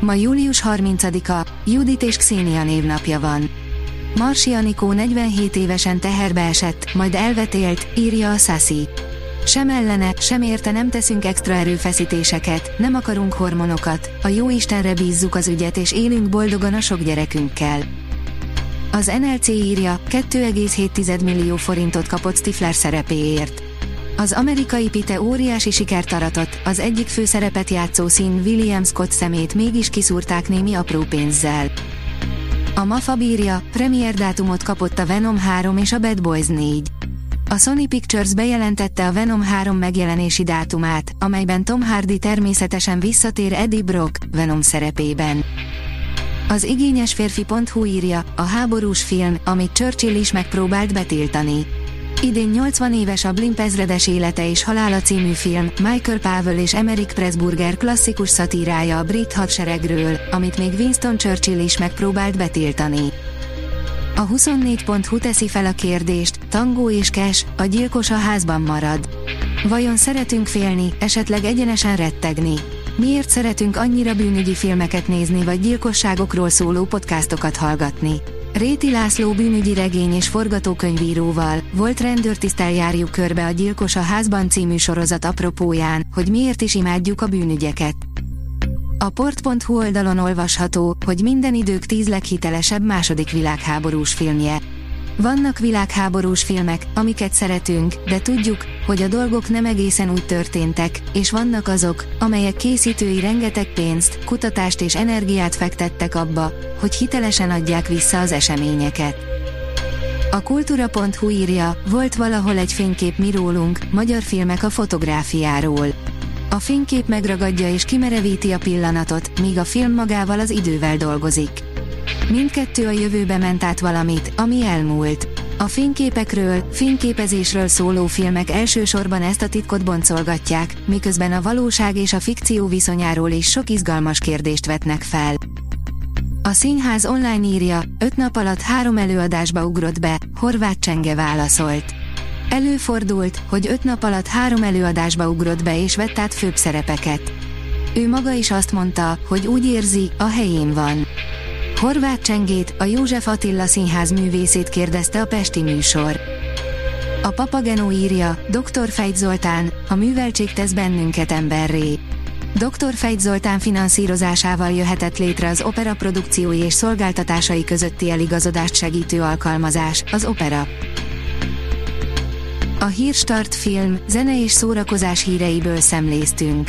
Ma július 30-a, Judit és Xenia névnapja van. Marsi Anikó 47 évesen teherbe esett, majd elvetélt, írja a Sassy. Sem ellene, sem érte nem teszünk extra erőfeszítéseket, nem akarunk hormonokat, a jó Istenre bízzuk az ügyet és élünk boldogan a sok gyerekünkkel. Az NLC írja, 2,7 millió forintot kapott Stifler szerepéért. Az amerikai Pite óriási sikert aratott, az egyik főszerepet játszó szín William Scott szemét mégis kiszúrták némi apró pénzzel. A MAFA bírja, premier dátumot kapott a Venom 3 és a Bad Boys 4. A Sony Pictures bejelentette a Venom 3 megjelenési dátumát, amelyben Tom Hardy természetesen visszatér Eddie Brock, Venom szerepében. Az igényes férfi.hu írja, a háborús film, amit Churchill is megpróbált betiltani. Idén 80 éves a Blimp ezredes élete és halála című film, Michael Pavel és Emerick Pressburger klasszikus szatírája a brit hadseregről, amit még Winston Churchill is megpróbált betiltani. A 24.hu teszi fel a kérdést, tangó és kes, a gyilkos a házban marad. Vajon szeretünk félni, esetleg egyenesen rettegni? Miért szeretünk annyira bűnügyi filmeket nézni vagy gyilkosságokról szóló podcastokat hallgatni? Réti László bűnügyi regény és forgatókönyvíróval, volt rendőrtisztel járjuk körbe a Gyilkos a házban című sorozat apropóján, hogy miért is imádjuk a bűnügyeket. A port.hu oldalon olvasható, hogy minden idők tíz leghitelesebb második világháborús filmje. Vannak világháborús filmek, amiket szeretünk, de tudjuk, hogy a dolgok nem egészen úgy történtek, és vannak azok, amelyek készítői rengeteg pénzt, kutatást és energiát fektettek abba, hogy hitelesen adják vissza az eseményeket. A kultúra.hu írja, volt valahol egy fénykép mi rólunk, magyar filmek a fotográfiáról. A fénykép megragadja és kimerevíti a pillanatot, míg a film magával az idővel dolgozik. Mindkettő a jövőbe ment át valamit, ami elmúlt. A fényképekről, fényképezésről szóló filmek elsősorban ezt a titkot boncolgatják, miközben a valóság és a fikció viszonyáról is sok izgalmas kérdést vetnek fel. A színház online írja, öt nap alatt három előadásba ugrott be, Horváth Csenge válaszolt. Előfordult, hogy öt nap alatt három előadásba ugrott be és vett át főbb szerepeket. Ő maga is azt mondta, hogy úgy érzi, a helyén van. Horváth Csengét, a József Attila színház művészét kérdezte a Pesti műsor. A Papagenó írja, Dr. Fejt Zoltán, a műveltség tesz bennünket emberré. Dr. Fejt Zoltán finanszírozásával jöhetett létre az opera produkciói és szolgáltatásai közötti eligazodást segítő alkalmazás, az opera. A Hírstart film, zene és szórakozás híreiből szemléztünk.